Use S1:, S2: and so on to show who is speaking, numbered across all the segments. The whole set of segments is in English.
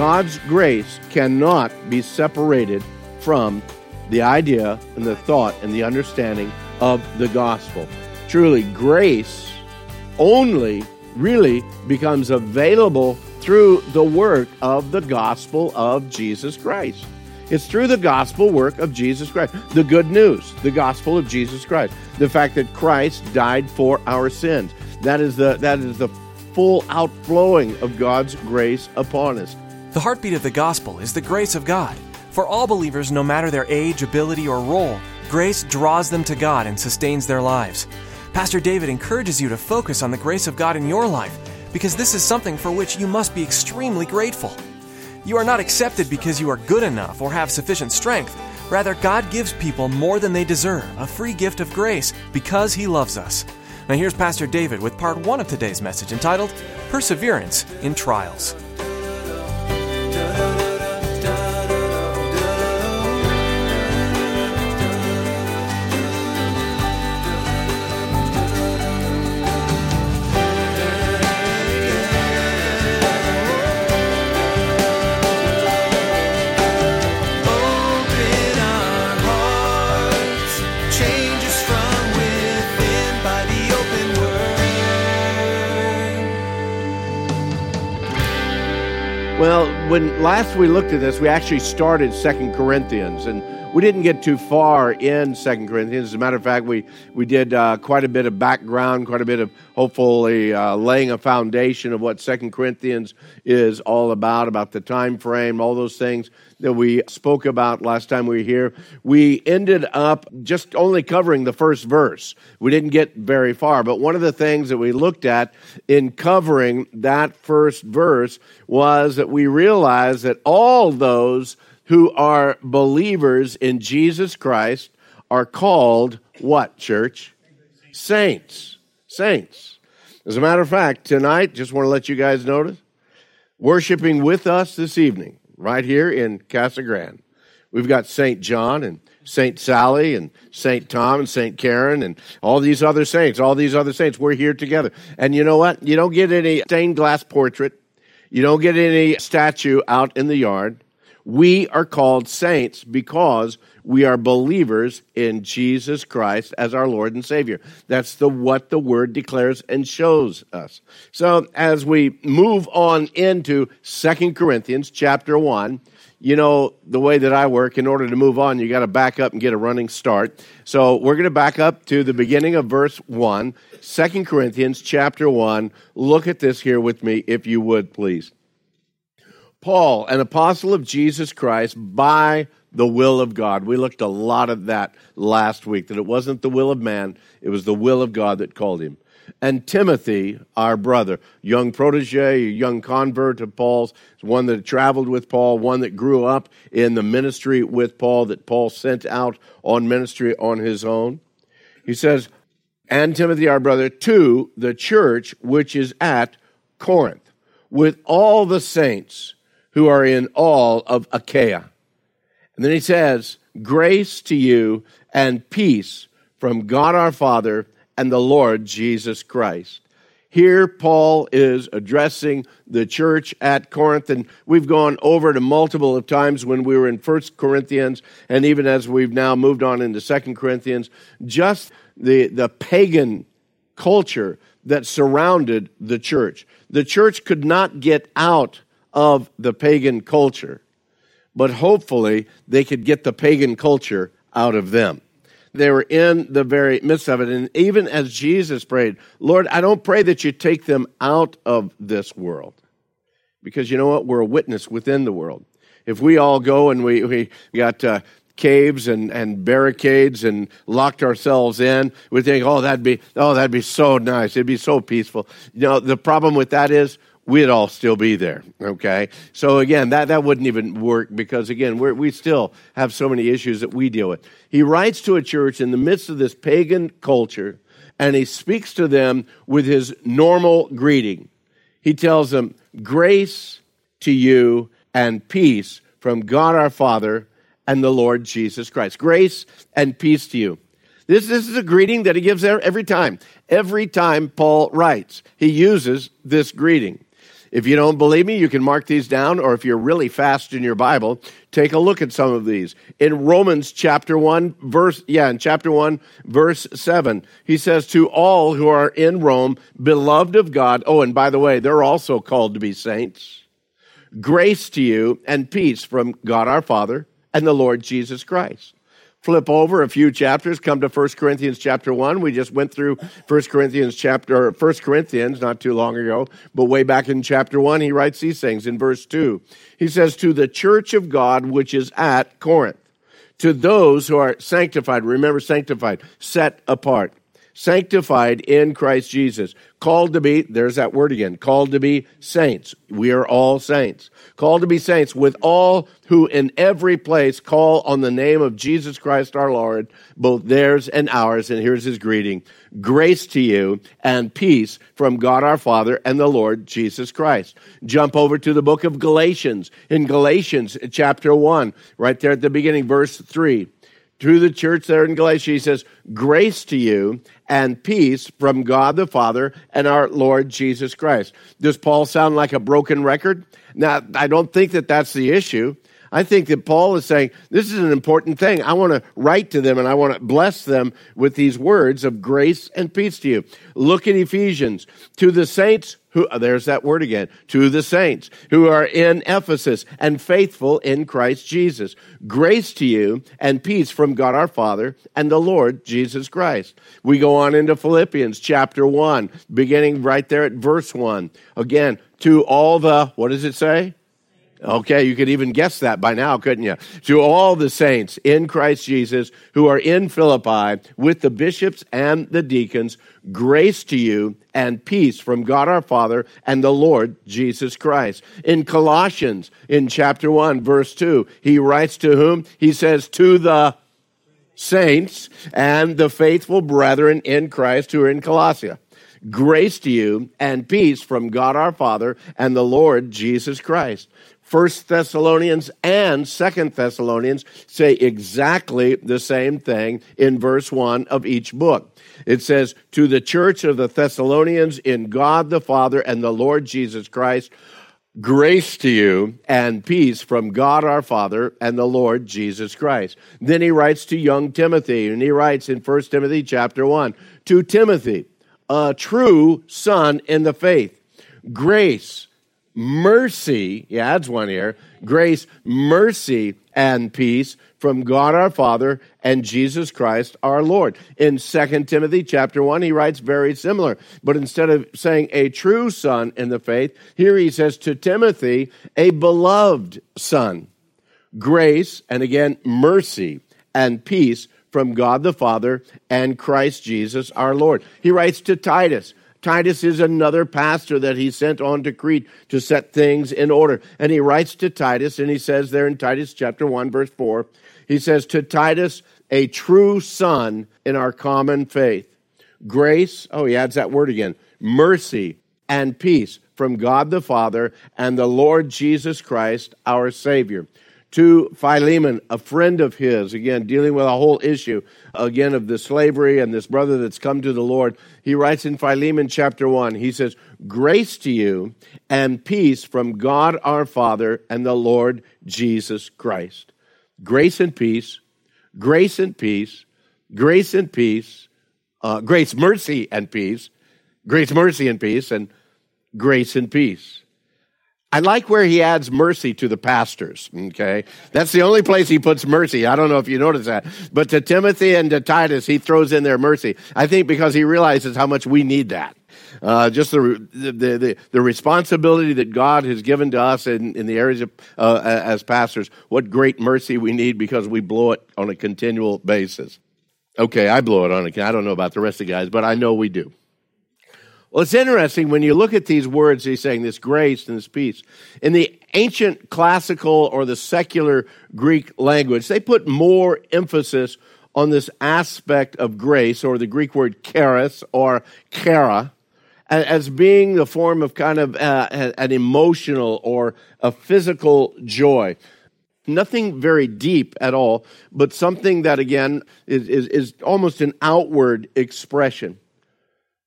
S1: God's grace cannot be separated from the idea and the thought and the understanding of the gospel. Truly, grace only really becomes available through the work of the gospel of Jesus Christ. It's through the gospel work of Jesus Christ. The good news, the gospel of Jesus Christ. The fact that Christ died for our sins. That is the that is the full outflowing of God's grace upon us.
S2: The heartbeat of the gospel is the grace of God. For all believers, no matter their age, ability, or role, grace draws them to God and sustains their lives. Pastor David encourages you to focus on the grace of God in your life because this is something for which you must be extremely grateful. You are not accepted because you are good enough or have sufficient strength. Rather, God gives people more than they deserve, a free gift of grace, because He loves us. Now, here's Pastor David with part one of today's message entitled Perseverance in Trials.
S1: Well, when last we looked at this, we actually started Second Corinthians, and we didn't get too far in Second Corinthians. As a matter of fact, we we did uh, quite a bit of background, quite a bit of hopefully uh, laying a foundation of what Second Corinthians is all about, about the time frame, all those things that we spoke about last time we were here. We ended up just only covering the first verse. We didn't get very far, but one of the things that we looked at in covering that first verse was that we realized that all those who are believers in Jesus Christ are called what, church? Saints. Saints. As a matter of fact, tonight, just want to let you guys notice, worshiping with us this evening, right here in Casa Grande. We've got St. John and St. Sally and St. Tom and St. Karen and all these other saints, all these other saints. We're here together. And you know what? You don't get any stained glass portrait. You don't get any statue out in the yard. We are called saints because we are believers in Jesus Christ as our Lord and Savior. That's the what the word declares and shows us. So as we move on into Second Corinthians chapter 1, you know the way that I work in order to move on you got to back up and get a running start. So we're going to back up to the beginning of verse 1, 2 Corinthians chapter 1. Look at this here with me if you would please. Paul, an apostle of Jesus Christ by the will of God. We looked a lot at that last week, that it wasn't the will of man, it was the will of God that called him. And Timothy, our brother, young protege, young convert of Paul's, one that traveled with Paul, one that grew up in the ministry with Paul, that Paul sent out on ministry on his own. He says, and Timothy, our brother, to the church which is at Corinth, with all the saints who are in all of Achaia. And then he says, Grace to you and peace from God our Father and the Lord Jesus Christ. Here, Paul is addressing the church at Corinth, and we've gone over it multiple of times when we were in First Corinthians, and even as we've now moved on into Second Corinthians, just the, the pagan culture that surrounded the church. The church could not get out of the pagan culture, but hopefully they could get the pagan culture out of them. They were in the very midst of it. And even as Jesus prayed, Lord, I don't pray that you take them out of this world. Because you know what? We're a witness within the world. If we all go and we, we got uh, caves and, and barricades and locked ourselves in, we think, oh, that'd be, oh, that'd be so nice. It'd be so peaceful. You know, the problem with that is we'd all still be there. Okay. So again, that, that wouldn't even work because again, we we still have so many issues that we deal with. He writes to a church in the midst of this pagan culture and he speaks to them with his normal greeting. He tells them, grace to you and peace from God our Father and the Lord Jesus Christ. Grace and peace to you. This, this is a greeting that he gives every time. Every time Paul writes, he uses this greeting. If you don't believe me, you can mark these down, or if you're really fast in your Bible, take a look at some of these. In Romans chapter 1, verse, yeah, in chapter 1, verse 7, he says, To all who are in Rome, beloved of God, oh, and by the way, they're also called to be saints, grace to you and peace from God our Father and the Lord Jesus Christ. Flip over a few chapters, come to 1 Corinthians chapter 1. We just went through 1 Corinthians chapter 1 Corinthians not too long ago, but way back in chapter 1 he writes these things in verse 2. He says to the church of God which is at Corinth, to those who are sanctified, remember sanctified, set apart sanctified in Christ Jesus, called to be, there's that word again, called to be saints. We are all saints. Called to be saints with all who in every place call on the name of Jesus Christ our Lord, both theirs and ours. And here's his greeting grace to you and peace from God our Father and the Lord Jesus Christ. Jump over to the book of Galatians. In Galatians chapter 1, right there at the beginning, verse 3 to the church there in Galatia, he says, Grace to you and peace from God the Father and our Lord Jesus Christ. Does Paul sound like a broken record? Now, I don't think that that's the issue. I think that Paul is saying, this is an important thing. I want to write to them and I want to bless them with these words of grace and peace to you. Look at Ephesians. To the saints who, uh, there's that word again, to the saints who are in Ephesus and faithful in Christ Jesus. Grace to you and peace from God our Father and the Lord Jesus Christ. We go on into Philippians chapter 1, beginning right there at verse 1. Again, to all the, what does it say? Okay, you could even guess that by now, couldn't you? To all the saints in Christ Jesus who are in Philippi with the bishops and the deacons, grace to you and peace from God our Father and the Lord Jesus Christ. In Colossians, in chapter 1, verse 2, he writes to whom? He says, To the saints and the faithful brethren in Christ who are in Colossia. Grace to you and peace from God our Father and the Lord Jesus Christ. First Thessalonians and Second Thessalonians say exactly the same thing in verse 1 of each book. It says, To the church of the Thessalonians in God the Father and the Lord Jesus Christ, grace to you and peace from God our Father and the Lord Jesus Christ. Then he writes to young Timothy, and he writes in First Timothy chapter 1, to Timothy, a true son in the faith, grace mercy, he adds one here, grace, mercy, and peace from God our Father and Jesus Christ our Lord. In 2 Timothy chapter 1, he writes very similar. But instead of saying a true son in the faith, here he says to Timothy, a beloved son. Grace, and again, mercy and peace from God the Father and Christ Jesus our Lord. He writes to Titus, Titus is another pastor that he sent on to Crete to set things in order. And he writes to Titus, and he says there in Titus chapter 1, verse 4, he says, To Titus, a true son in our common faith, grace, oh, he adds that word again, mercy and peace from God the Father and the Lord Jesus Christ, our Savior to Philemon, a friend of his, again, dealing with a whole issue, again, of the slavery and this brother that's come to the Lord. He writes in Philemon chapter 1, he says, Grace to you and peace from God our Father and the Lord Jesus Christ. Grace and peace, grace and peace, grace and peace, uh, grace, mercy, and peace, grace, mercy, and peace, and grace and peace. I like where he adds mercy to the pastors, okay? That's the only place he puts mercy. I don't know if you notice that. But to Timothy and to Titus, he throws in their mercy. I think because he realizes how much we need that. Uh, just the, the, the, the, responsibility that God has given to us in, in the areas of, uh, as pastors, what great mercy we need because we blow it on a continual basis. Okay, I blow it on a, I don't know about the rest of the guys, but I know we do. Well, it's interesting when you look at these words, he's saying this grace and this peace. In the ancient classical or the secular Greek language, they put more emphasis on this aspect of grace, or the Greek word charis or chara, as being the form of kind of uh, an emotional or a physical joy. Nothing very deep at all, but something that, again, is, is, is almost an outward expression.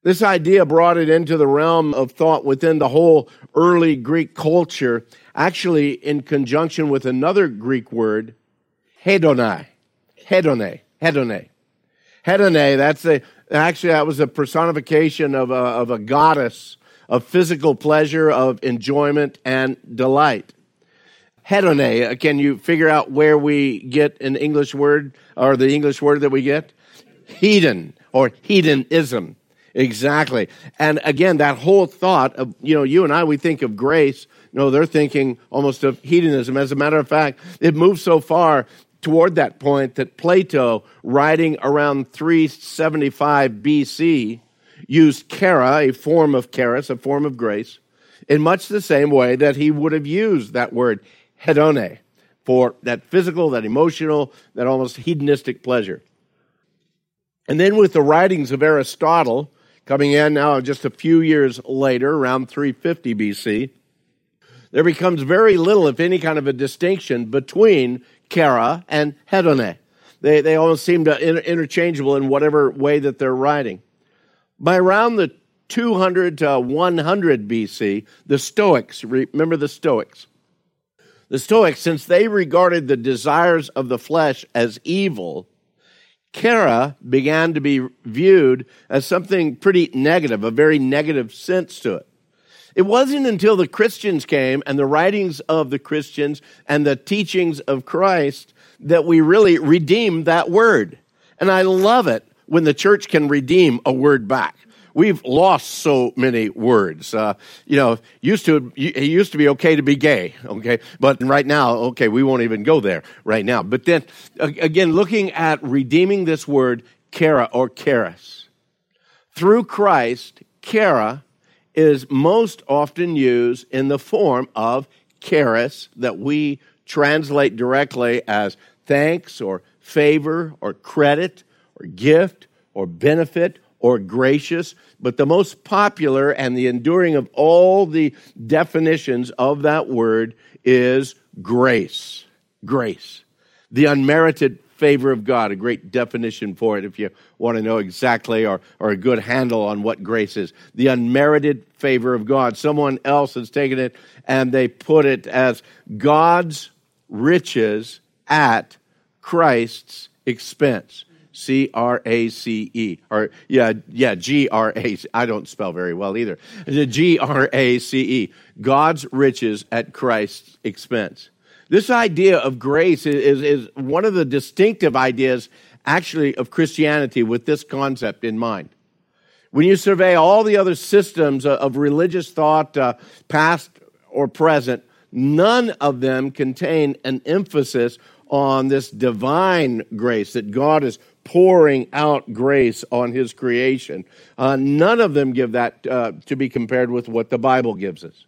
S1: This idea brought it into the realm of thought within the whole early Greek culture, actually in conjunction with another Greek word, hedonai. Hedone. Hedone. Hedone, that's a, actually, that was a personification of a, of a goddess of physical pleasure, of enjoyment, and delight. Hedone, uh, can you figure out where we get an English word, or the English word that we get? Hedon, or hedonism. Exactly. And again, that whole thought of, you know, you and I, we think of grace. No, they're thinking almost of hedonism. As a matter of fact, it moves so far toward that point that Plato, writing around 375 BC, used chara, a form of charis, a form of grace, in much the same way that he would have used that word hedone for that physical, that emotional, that almost hedonistic pleasure. And then with the writings of Aristotle, Coming in now just a few years later, around 350 BC, there becomes very little, if any, kind of a distinction between Chara and Hedone. They, they almost seem to inter- interchangeable in whatever way that they're writing. By around the 200 to 100 BC, the Stoics, remember the Stoics? The Stoics, since they regarded the desires of the flesh as evil, Chara began to be viewed as something pretty negative, a very negative sense to it. It wasn't until the Christians came and the writings of the Christians and the teachings of Christ that we really redeemed that word. And I love it when the church can redeem a word back. We've lost so many words. Uh, you know, used to it used to be okay to be gay, okay, but right now, okay, we won't even go there right now. But then again, looking at redeeming this word, chara or charis, through Christ, chara is most often used in the form of charis that we translate directly as thanks or favor or credit or gift or benefit or gracious, but the most popular and the enduring of all the definitions of that word is grace. Grace. The unmerited favor of God, a great definition for it if you want to know exactly or, or a good handle on what grace is. The unmerited favor of God. Someone else has taken it and they put it as God's riches at Christ's expense. C R A C E. Or, yeah, yeah, G R A. I don't spell very well either. G R A C E. God's riches at Christ's expense. This idea of grace is, is, is one of the distinctive ideas, actually, of Christianity with this concept in mind. When you survey all the other systems of religious thought, uh, past or present, none of them contain an emphasis on this divine grace that God is pouring out grace on his creation. Uh, none of them give that uh, to be compared with what the Bible gives us.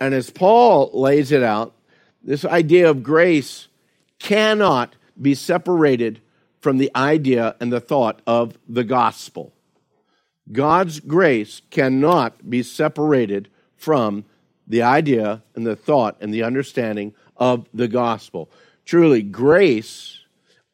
S1: And as Paul lays it out, this idea of grace cannot be separated from the idea and the thought of the gospel. God's grace cannot be separated from the idea and the thought and the understanding of the gospel. Truly, grace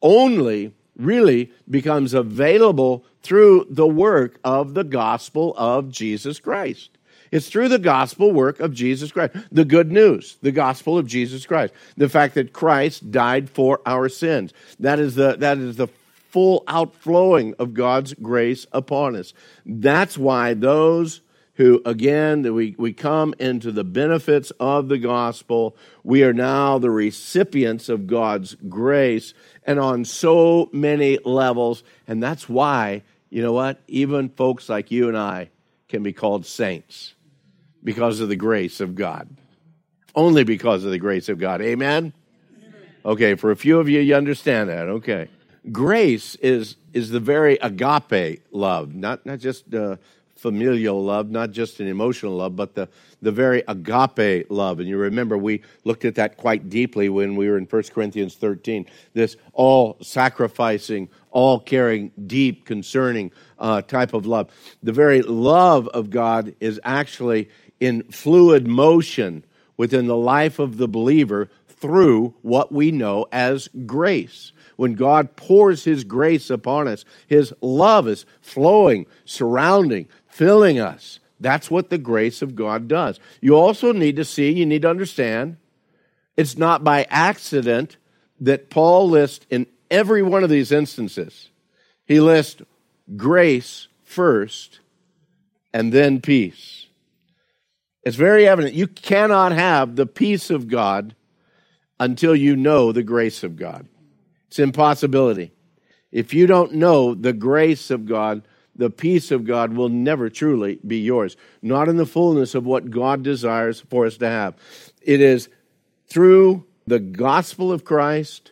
S1: only really becomes available through the work of the gospel of Jesus Christ. It's through the gospel work of Jesus Christ. The good news, the gospel of Jesus Christ. The fact that Christ died for our sins. That is the, that is the full outflowing of God's grace upon us. That's why those who, again, we, we come into the benefits of the gospel. We are now the recipients of God's grace and on so many levels. And that's why, you know what? Even folks like you and I can be called saints because of the grace of God. Only because of the grace of God. Amen? Okay, for a few of you, you understand that. Okay. Grace is, is the very agape love, not, not just uh, familial love, not just an emotional love, but the, the very agape love. And you remember we looked at that quite deeply when we were in 1 Corinthians 13. This all sacrificing, all caring, deep, concerning uh, type of love. The very love of God is actually in fluid motion within the life of the believer through what we know as grace when God pours His grace upon us, His love is flowing, surrounding, filling us. That's what the grace of God does. You also need to see, you need to understand, it's not by accident that Paul lists in every one of these instances, he lists grace first and then peace. It's very evident. You cannot have the peace of God until you know the grace of God. It's impossibility. If you don't know the grace of God, the peace of God will never truly be yours, not in the fullness of what God desires for us to have. It is through the gospel of Christ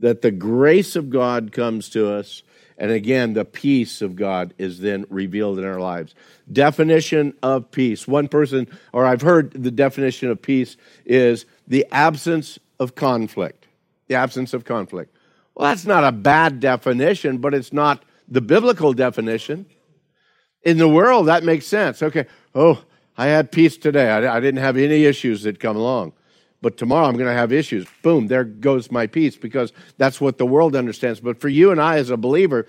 S1: that the grace of God comes to us. And again, the peace of God is then revealed in our lives. Definition of peace. One person, or I've heard the definition of peace is the absence of conflict. The absence of conflict. Well, that's not a bad definition, but it's not the biblical definition. In the world, that makes sense. Okay, oh, I had peace today. I, didn't have any issues that come along. But tomorrow I'm going to have issues. Boom, there goes my peace because that's what the world understands. But for you and I as a believer,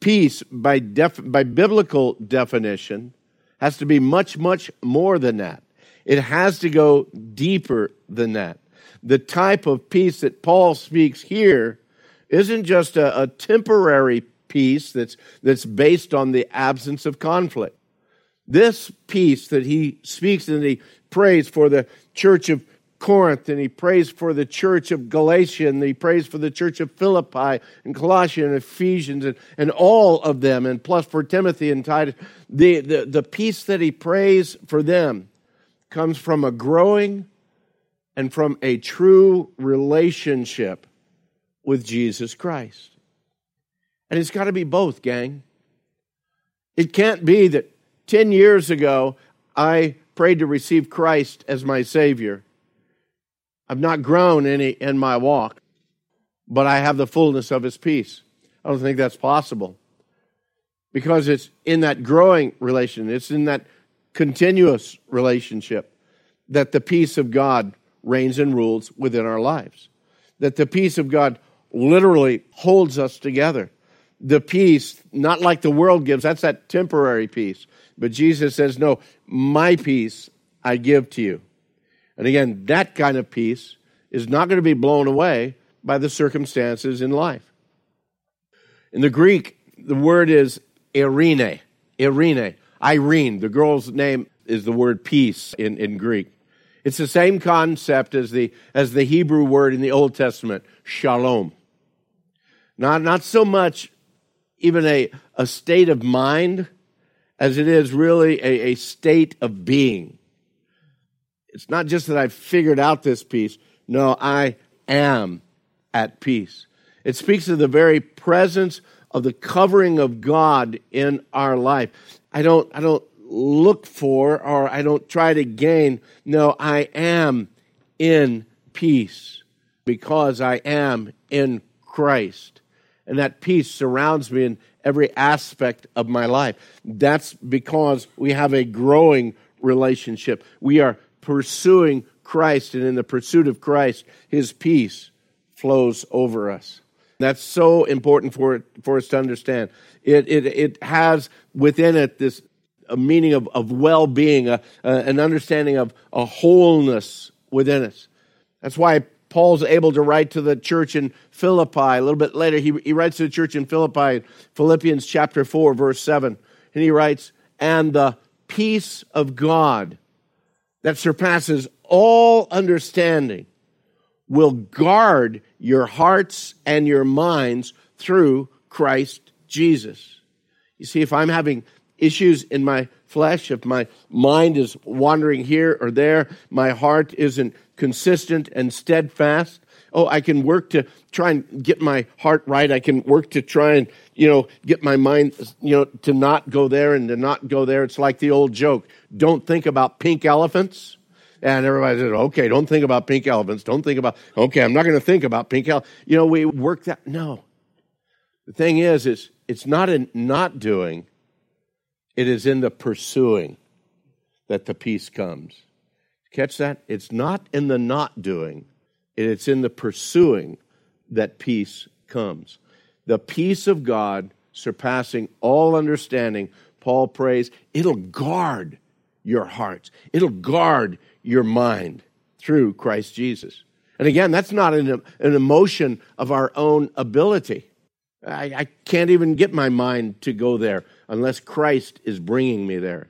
S1: peace by, def, by biblical definition has to be much, much more than that. It has to go deeper than that. The type of peace that Paul speaks here isn't just a, a temporary peace that's, that's based on the absence of conflict. This peace that he speaks and he prays for the church of Corinth and he prays for the church of Galatia and he prays for the church of Philippi and Colossia and Ephesians and, and all of them, and plus for Timothy and Titus. The, the, the peace that he prays for them comes from a growing and from a true relationship with Jesus Christ. And it's got to be both, gang. It can't be that 10 years ago I prayed to receive Christ as my Savior. I've not grown any in my walk, but I have the fullness of His peace. I don't think that's possible because it's in that growing relation, it's in that continuous relationship that the peace of God reigns and rules within our lives. That the peace of God literally holds us together the peace, not like the world gives. That's that temporary peace. But Jesus says, No, my peace I give to you. And again, that kind of peace is not going to be blown away by the circumstances in life. In the Greek, the word is irene. Irene. Irene. The girl's name is the word peace in, in Greek. It's the same concept as the, as the Hebrew word in the Old Testament, shalom. Not, not so much even a, a state of mind as it is really a, a state of being. It's not just that I've figured out this peace. No, I am at peace. It speaks of the very presence of the covering of God in our life. I don't, I don't look for or I don't try to gain. No, I am in peace because I am in Christ and that peace surrounds me in every aspect of my life. That's because we have a growing relationship. We are pursuing Christ, and in the pursuit of Christ, His peace flows over us. That's so important for, for us to understand. It, it, it has within it this a meaning of, of well being, an understanding of a wholeness within us. That's why Paul's able to write to the church in Philippi. A little bit later, he, he writes to the church in Philippi, Philippians chapter 4, verse 7. And he writes, And the peace of God that surpasses all understanding will guard your hearts and your minds through Christ Jesus. You see, if I'm having issues in my flesh, if my mind is wandering here or there, my heart isn't consistent and steadfast, oh, I can work to try and get my heart right. I can work to try and, you know, get my mind, you know, to not go there and to not go there. It's like the old joke don't think about pink elephants. And everybody said, okay, don't think about pink elephants. Don't think about, okay, I'm not going to think about pink elephants. You know, we work that. No. The thing is, is it's not in not doing, it is in the pursuing that the peace comes. Catch that? It's not in the not doing, it's in the pursuing that peace comes. The peace of God, surpassing all understanding, Paul prays, it'll guard your hearts, it'll guard your mind through Christ Jesus. And again, that's not an, an emotion of our own ability. I, I can't even get my mind to go there unless Christ is bringing me there.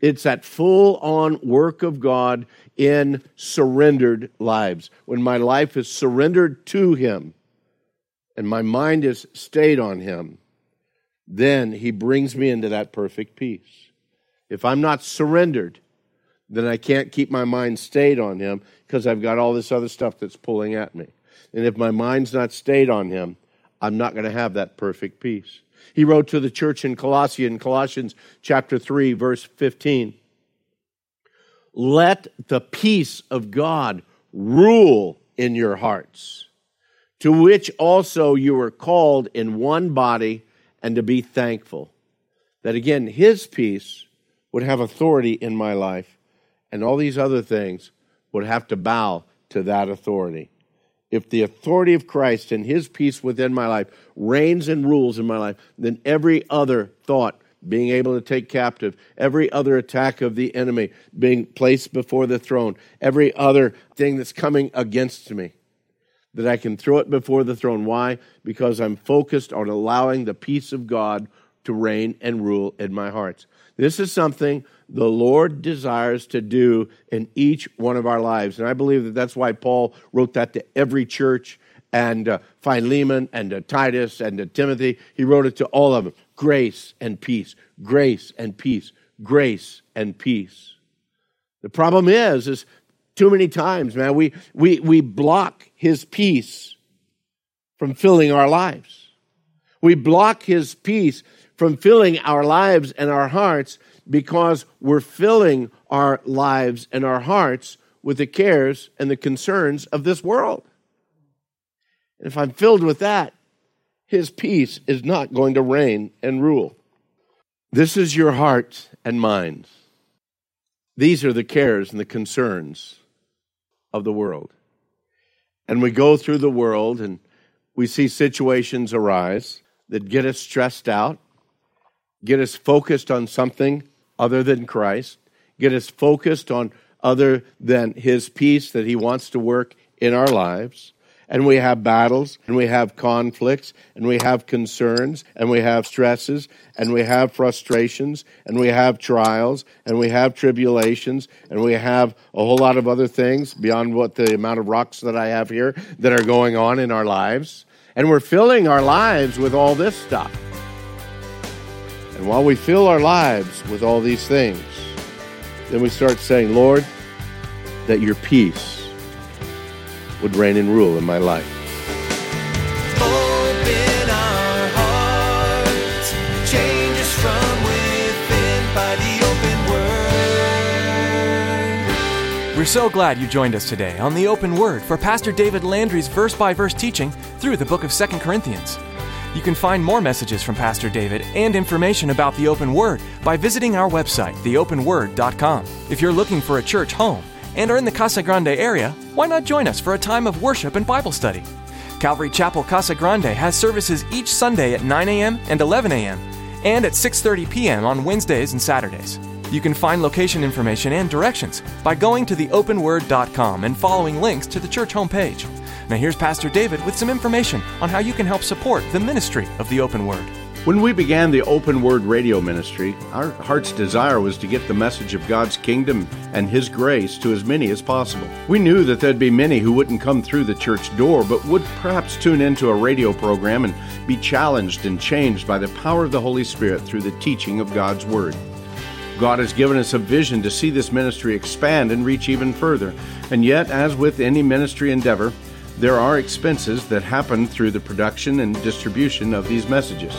S1: It's that full on work of God in surrendered lives. When my life is surrendered to Him and my mind is stayed on Him, then He brings me into that perfect peace. If I'm not surrendered, then I can't keep my mind stayed on Him because I've got all this other stuff that's pulling at me. And if my mind's not stayed on Him, I'm not going to have that perfect peace. He wrote to the church in Colossae in Colossians chapter 3 verse 15. Let the peace of God rule in your hearts, to which also you were called in one body and to be thankful. That again, his peace would have authority in my life and all these other things would have to bow to that authority. If the authority of Christ and his peace within my life reigns and rules in my life, then every other thought being able to take captive, every other attack of the enemy being placed before the throne, every other thing that's coming against me, that I can throw it before the throne. Why? Because I'm focused on allowing the peace of God to reign and rule in my hearts. This is something the Lord desires to do in each one of our lives. And I believe that that's why Paul wrote that to every church and uh, Philemon and uh, Titus and uh, Timothy. He wrote it to all of them grace and peace, grace and peace, grace and peace. The problem is, is too many times, man, we, we, we block his peace from filling our lives. We block his peace from filling our lives and our hearts because we're filling our lives and our hearts with the cares and the concerns of this world. And if I'm filled with that, his peace is not going to reign and rule. This is your heart and mind. These are the cares and the concerns of the world. And we go through the world and we see situations arise that get us stressed out, get us focused on something other than Christ, get us focused on other than His peace that He wants to work in our lives. And we have battles, and we have conflicts, and we have concerns, and we have stresses, and we have frustrations, and we have trials, and we have tribulations, and we have a whole lot of other things beyond what the amount of rocks that I have here that are going on in our lives. And we're filling our lives with all this stuff. And while we fill our lives with all these things, then we start saying, Lord, that your peace would reign and rule in my life.
S3: Open our hearts, change us from within by the open word.
S2: We're so glad you joined us today on the Open Word for Pastor David Landry's verse by verse teaching through the book of 2 Corinthians. You can find more messages from Pastor David and information about the Open Word by visiting our website, theopenword.com. If you're looking for a church home and are in the Casa Grande area, why not join us for a time of worship and Bible study? Calvary Chapel Casa Grande has services each Sunday at 9 a.m. and 11 a.m. and at 6:30 p.m. on Wednesdays and Saturdays. You can find location information and directions by going to theopenword.com and following links to the church homepage. Now, here's Pastor David with some information on how you can help support the ministry of the open word.
S1: When we began the Open Word Radio Ministry, our heart's desire was to get the message of God's kingdom and His grace to as many as possible. We knew that there'd be many who wouldn't come through the church door, but would perhaps tune into a radio program and be challenged and changed by the power of the Holy Spirit through the teaching of God's Word. God has given us a vision to see this ministry expand and reach even further. And yet, as with any ministry endeavor, there are expenses that happen through the production and distribution of these messages.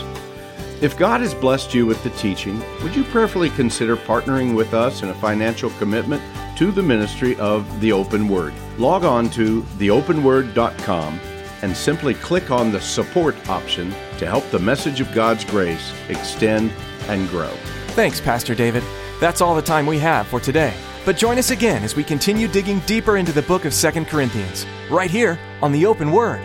S1: If God has blessed you with the teaching, would you prayerfully consider partnering with us in a financial commitment to the ministry of the Open Word? Log on to theopenword.com and simply click on the support option to help the message of God's grace extend and grow.
S2: Thanks, Pastor David. That's all the time we have for today. But join us again as we continue digging deeper into the book of 2 Corinthians, right here on the Open Word.